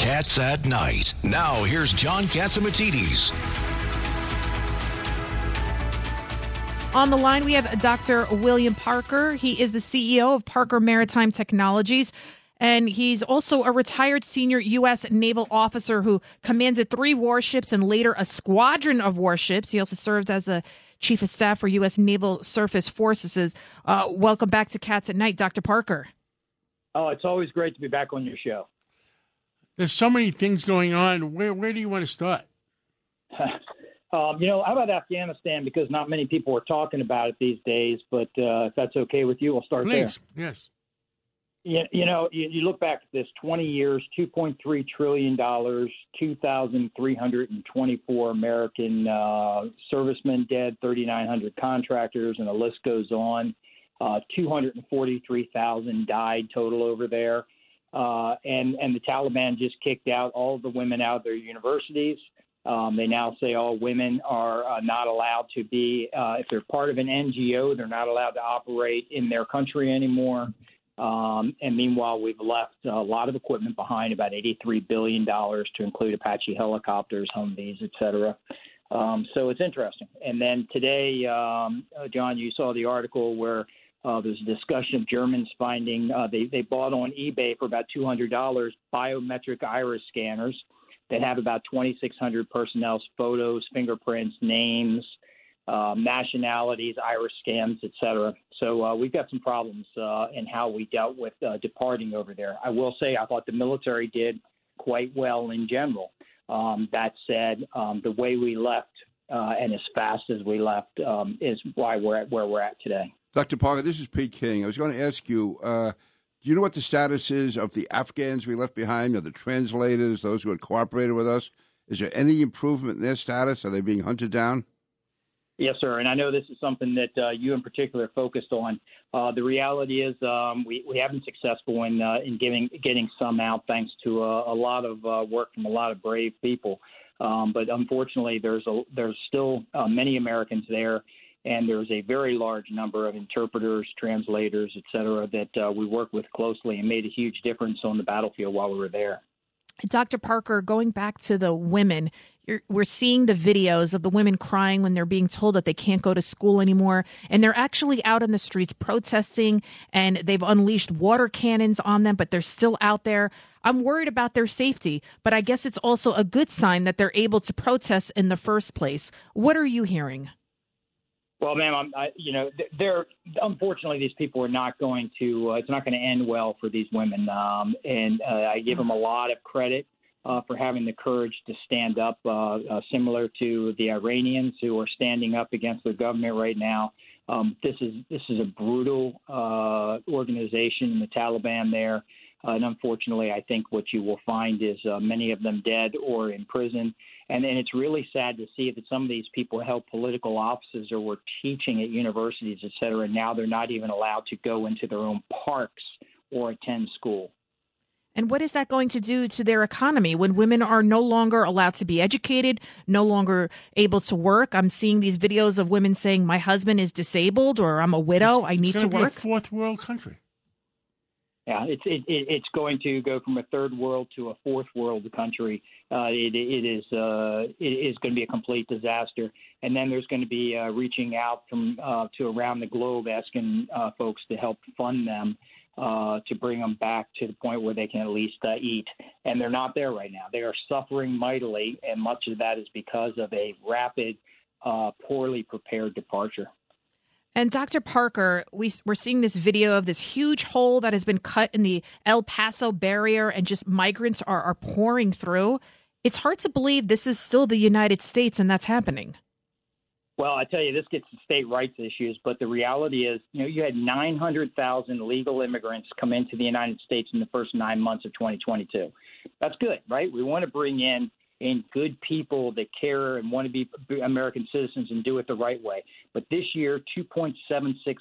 Cats at Night. Now, here's John Catsimatidis. On the line, we have Dr. William Parker. He is the CEO of Parker Maritime Technologies. And he's also a retired senior U.S. naval officer who commanded three warships and later a squadron of warships. He also served as a chief of staff for U.S. Naval Surface Forces. Uh, welcome back to Cats at Night, Dr. Parker. Oh, it's always great to be back on your show. There's so many things going on. Where where do you want to start? Um, you know, how about Afghanistan? Because not many people are talking about it these days. But uh, if that's okay with you, we'll start Please, there. yes. You, you know, you, you look back at this 20 years, $2.3 trillion, 2,324 American uh, servicemen dead, 3,900 contractors, and the list goes on. Uh, 243,000 died total over there. Uh, and, and the Taliban just kicked out all the women out of their universities. Um, they now say all women are uh, not allowed to be, uh, if they're part of an NGO, they're not allowed to operate in their country anymore. Um, and meanwhile, we've left a lot of equipment behind, about $83 billion to include Apache helicopters, Humvees, et cetera. Um, so it's interesting. And then today, um, uh, John, you saw the article where uh, there's a discussion of Germans finding uh, they, they bought on eBay for about $200 biometric iris scanners that have about 2,600 personnel's photos, fingerprints, names, um, nationalities, iris scans, etc. So uh, we've got some problems uh, in how we dealt with uh, departing over there. I will say I thought the military did quite well in general. Um, that said, um, the way we left uh, and as fast as we left um, is why we're at where we're at today. Dr. Parker, this is Pete King. I was going to ask you uh, do you know what the status is of the Afghans we left behind, or the translators, those who had cooperated with us? Is there any improvement in their status? Are they being hunted down? Yes, sir. And I know this is something that uh, you in particular focused on. Uh, the reality is um, we, we have been successful in uh, in giving getting some out thanks to a, a lot of uh, work from a lot of brave people. Um, but unfortunately, there's a, there's still uh, many Americans there and there's a very large number of interpreters, translators, et cetera, that uh, we work with closely and made a huge difference on the battlefield while we were there. Dr. Parker, going back to the women, we're seeing the videos of the women crying when they're being told that they can't go to school anymore. And they're actually out in the streets protesting and they've unleashed water cannons on them, but they're still out there. I'm worried about their safety, but I guess it's also a good sign that they're able to protest in the first place. What are you hearing? Well, ma'am, I'm, I, you know, they're unfortunately these people are not going to. Uh, it's not going to end well for these women, um, and uh, I give them a lot of credit uh, for having the courage to stand up, uh, uh, similar to the Iranians who are standing up against their government right now. Um, this is this is a brutal uh, organization, the Taliban there. And unfortunately, I think what you will find is uh, many of them dead or in prison. And, and it's really sad to see that some of these people held political offices or were teaching at universities, et cetera, and now they're not even allowed to go into their own parks or attend school. And what is that going to do to their economy when women are no longer allowed to be educated, no longer able to work? I'm seeing these videos of women saying, "My husband is disabled," or "I'm a widow. It's, I need to work." fourth world country. Yeah, it's it, it's going to go from a third world to a fourth world country. Uh, it, it is uh, it is going to be a complete disaster, and then there's going to be uh, reaching out from uh, to around the globe, asking uh, folks to help fund them uh, to bring them back to the point where they can at least eat. And they're not there right now. They are suffering mightily, and much of that is because of a rapid, poorly prepared departure. And Dr. Parker, we, we're seeing this video of this huge hole that has been cut in the El Paso barrier, and just migrants are, are pouring through. It's hard to believe this is still the United States and that's happening. Well, I tell you, this gets to state rights issues, but the reality is, you know, you had 900,000 legal immigrants come into the United States in the first nine months of 2022. That's good, right? We want to bring in and good people that care and want to be American citizens and do it the right way. But this year, 2.76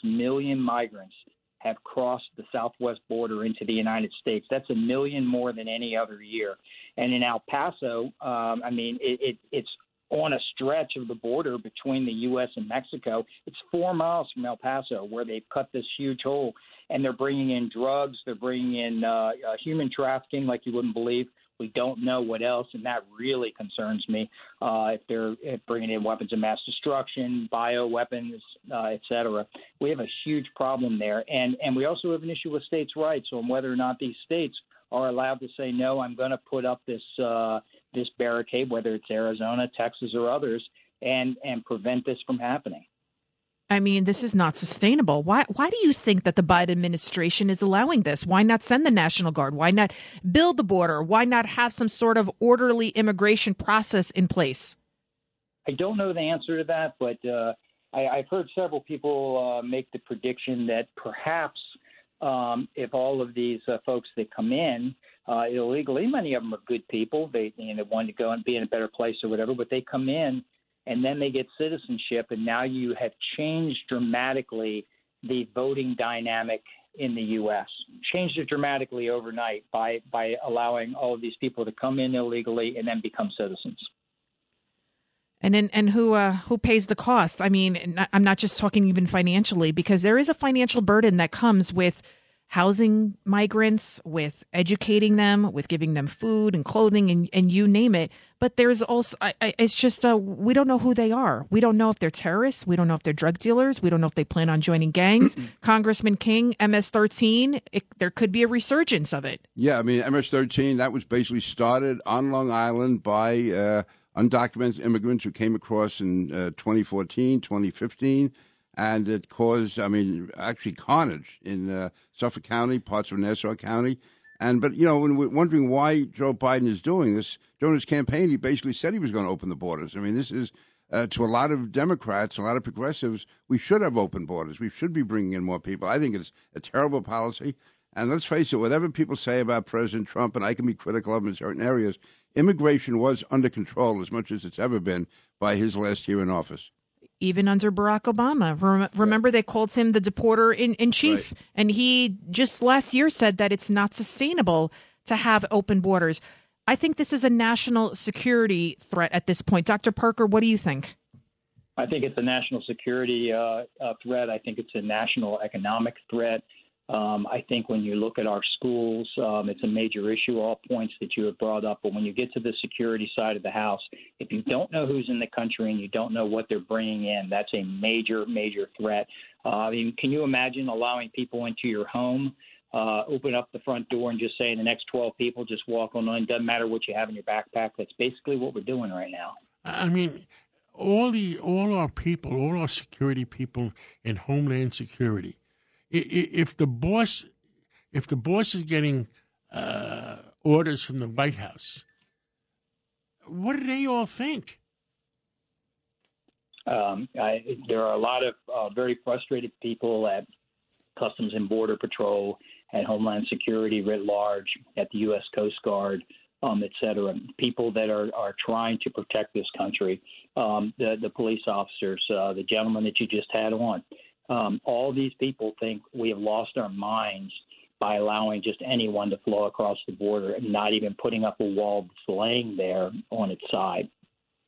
million migrants have crossed the southwest border into the United States. That's a million more than any other year. And in El Paso, um, I mean, it, it, it's on a stretch of the border between the U.S. and Mexico. It's four miles from El Paso where they've cut this huge hole. and they're bringing in drugs, they're bringing in uh, uh, human trafficking like you wouldn't believe. We don't know what else, and that really concerns me. Uh, if they're bringing in weapons of mass destruction, bio weapons, uh, et cetera, we have a huge problem there. And and we also have an issue with states' rights on whether or not these states are allowed to say no. I'm going to put up this uh, this barricade, whether it's Arizona, Texas, or others, and and prevent this from happening. I mean, this is not sustainable. Why why do you think that the Biden administration is allowing this? Why not send the National Guard? Why not build the border? Why not have some sort of orderly immigration process in place? I don't know the answer to that, but uh, I, have heard several people uh, make the prediction that perhaps um, if all of these uh, folks that come in uh, illegally, many of them are good people. They you know want to go and be in a better place or whatever, but they come in and then they get citizenship, and now you have changed dramatically the voting dynamic in the U.S. Changed it dramatically overnight by by allowing all of these people to come in illegally and then become citizens. And then, and who uh, who pays the cost? I mean, I'm not just talking even financially because there is a financial burden that comes with housing migrants, with educating them, with giving them food and clothing, and, and you name it. But there's also, I, I, it's just, uh, we don't know who they are. We don't know if they're terrorists. We don't know if they're drug dealers. We don't know if they plan on joining gangs. Congressman King, MS 13, there could be a resurgence of it. Yeah, I mean, MS 13, that was basically started on Long Island by uh, undocumented immigrants who came across in uh, 2014, 2015 and it caused, I mean, actually carnage in uh, Suffolk County, parts of Nassau County. And but you know, when we're wondering why Joe Biden is doing this, during his campaign, he basically said he was going to open the borders. I mean, this is uh, to a lot of Democrats, a lot of progressives, we should have open borders. We should be bringing in more people. I think it's a terrible policy. And let's face it, whatever people say about President Trump, and I can be critical of him in certain areas, immigration was under control as much as it's ever been by his last year in office even under Barack Obama. remember, they called him the deporter in, in chief. Right. And he just last year said that it's not sustainable to have open borders. I think this is a national security threat at this point. Dr. Parker, what do you think? I think it's a national security uh, uh, threat. I think it's a national economic threat. Um, I think when you look at our schools, um, it's a major issue, all points that you have brought up. But when you get to the security side of the house, if you don't know who's in the country and you don't know what they're bringing in, that's a major, major threat. Uh, I mean, can you imagine allowing people into your home? Uh, open up the front door and just saying the next 12 people just walk on in. Doesn't matter what you have in your backpack. That's basically what we're doing right now. I mean, all the all our people, all our security people in Homeland Security, if the boss if the boss is getting uh, orders from the White House, what do they all think? Um, I, there are a lot of uh, very frustrated people at Customs and Border Patrol, at Homeland Security writ large, at the U.S. Coast Guard, um, et cetera. People that are, are trying to protect this country, um, the, the police officers, uh, the gentleman that you just had on. Um, all these people think we have lost our minds by allowing just anyone to flow across the border and not even putting up a wall that's laying there on its side.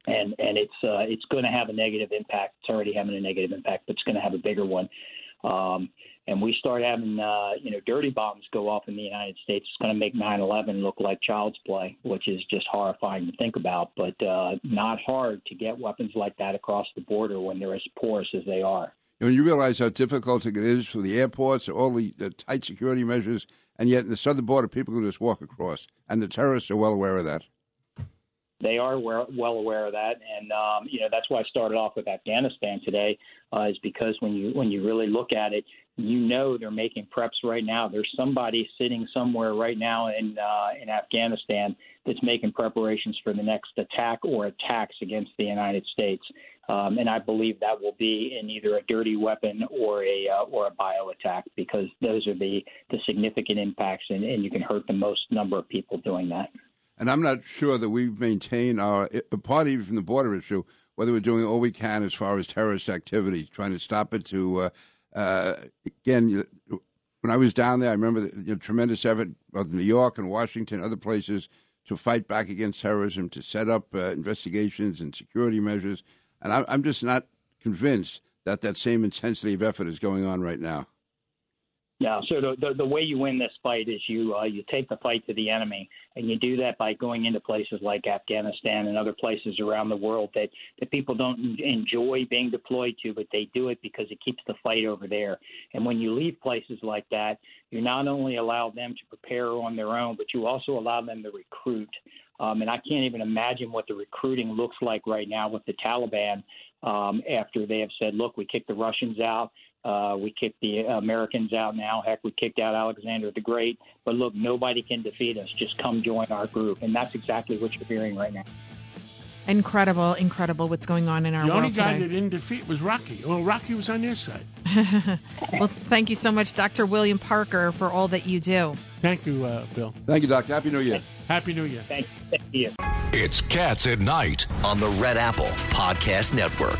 And and it's uh, it's going to have a negative impact. It's already having a negative impact, but it's going to have a bigger one. Um, and we start having uh, you know dirty bombs go off in the United States, it's going to make 9/11 look like child's play, which is just horrifying to think about. But uh, not hard to get weapons like that across the border when they're as porous as they are. When you realize how difficult it is for the airports, all the, the tight security measures, and yet in the southern border, people can just walk across, and the terrorists are well aware of that. They are well aware of that, and um, you know that's why I started off with Afghanistan today, uh, is because when you when you really look at it, you know they're making preps right now. There's somebody sitting somewhere right now in uh, in Afghanistan that's making preparations for the next attack or attacks against the United States. Um, and I believe that will be in either a dirty weapon or a uh, or a bio attack because those are the the significant impacts, and, and you can hurt the most number of people doing that. And I'm not sure that we've maintained our part even from the border issue, whether we're doing all we can as far as terrorist activity, trying to stop it. To uh, uh, again, when I was down there, I remember the you know, tremendous effort of New York and Washington, other places, to fight back against terrorism, to set up uh, investigations and security measures. And I, I'm just not convinced that that same intensity of effort is going on right now. No, so the, the, the way you win this fight is you uh, you take the fight to the enemy, and you do that by going into places like Afghanistan and other places around the world that that people don't enjoy being deployed to, but they do it because it keeps the fight over there. And when you leave places like that, you not only allow them to prepare on their own, but you also allow them to recruit. Um, and I can't even imagine what the recruiting looks like right now with the Taliban um, after they have said, look, we kicked the Russians out. Uh, we kicked the Americans out now. Heck, we kicked out Alexander the Great. But look, nobody can defeat us. Just come join our group. And that's exactly what you're hearing right now. Incredible, incredible what's going on in our the world. only guy today. that didn't defeat was Rocky. Well, Rocky was on their side. well, thank you so much, Dr. William Parker, for all that you do. Thank you, uh, Bill. Thank you, Doctor. Happy New Year. Happy New Year. Thank, thank you. It's Cats at Night. on the Red Apple Podcast Network.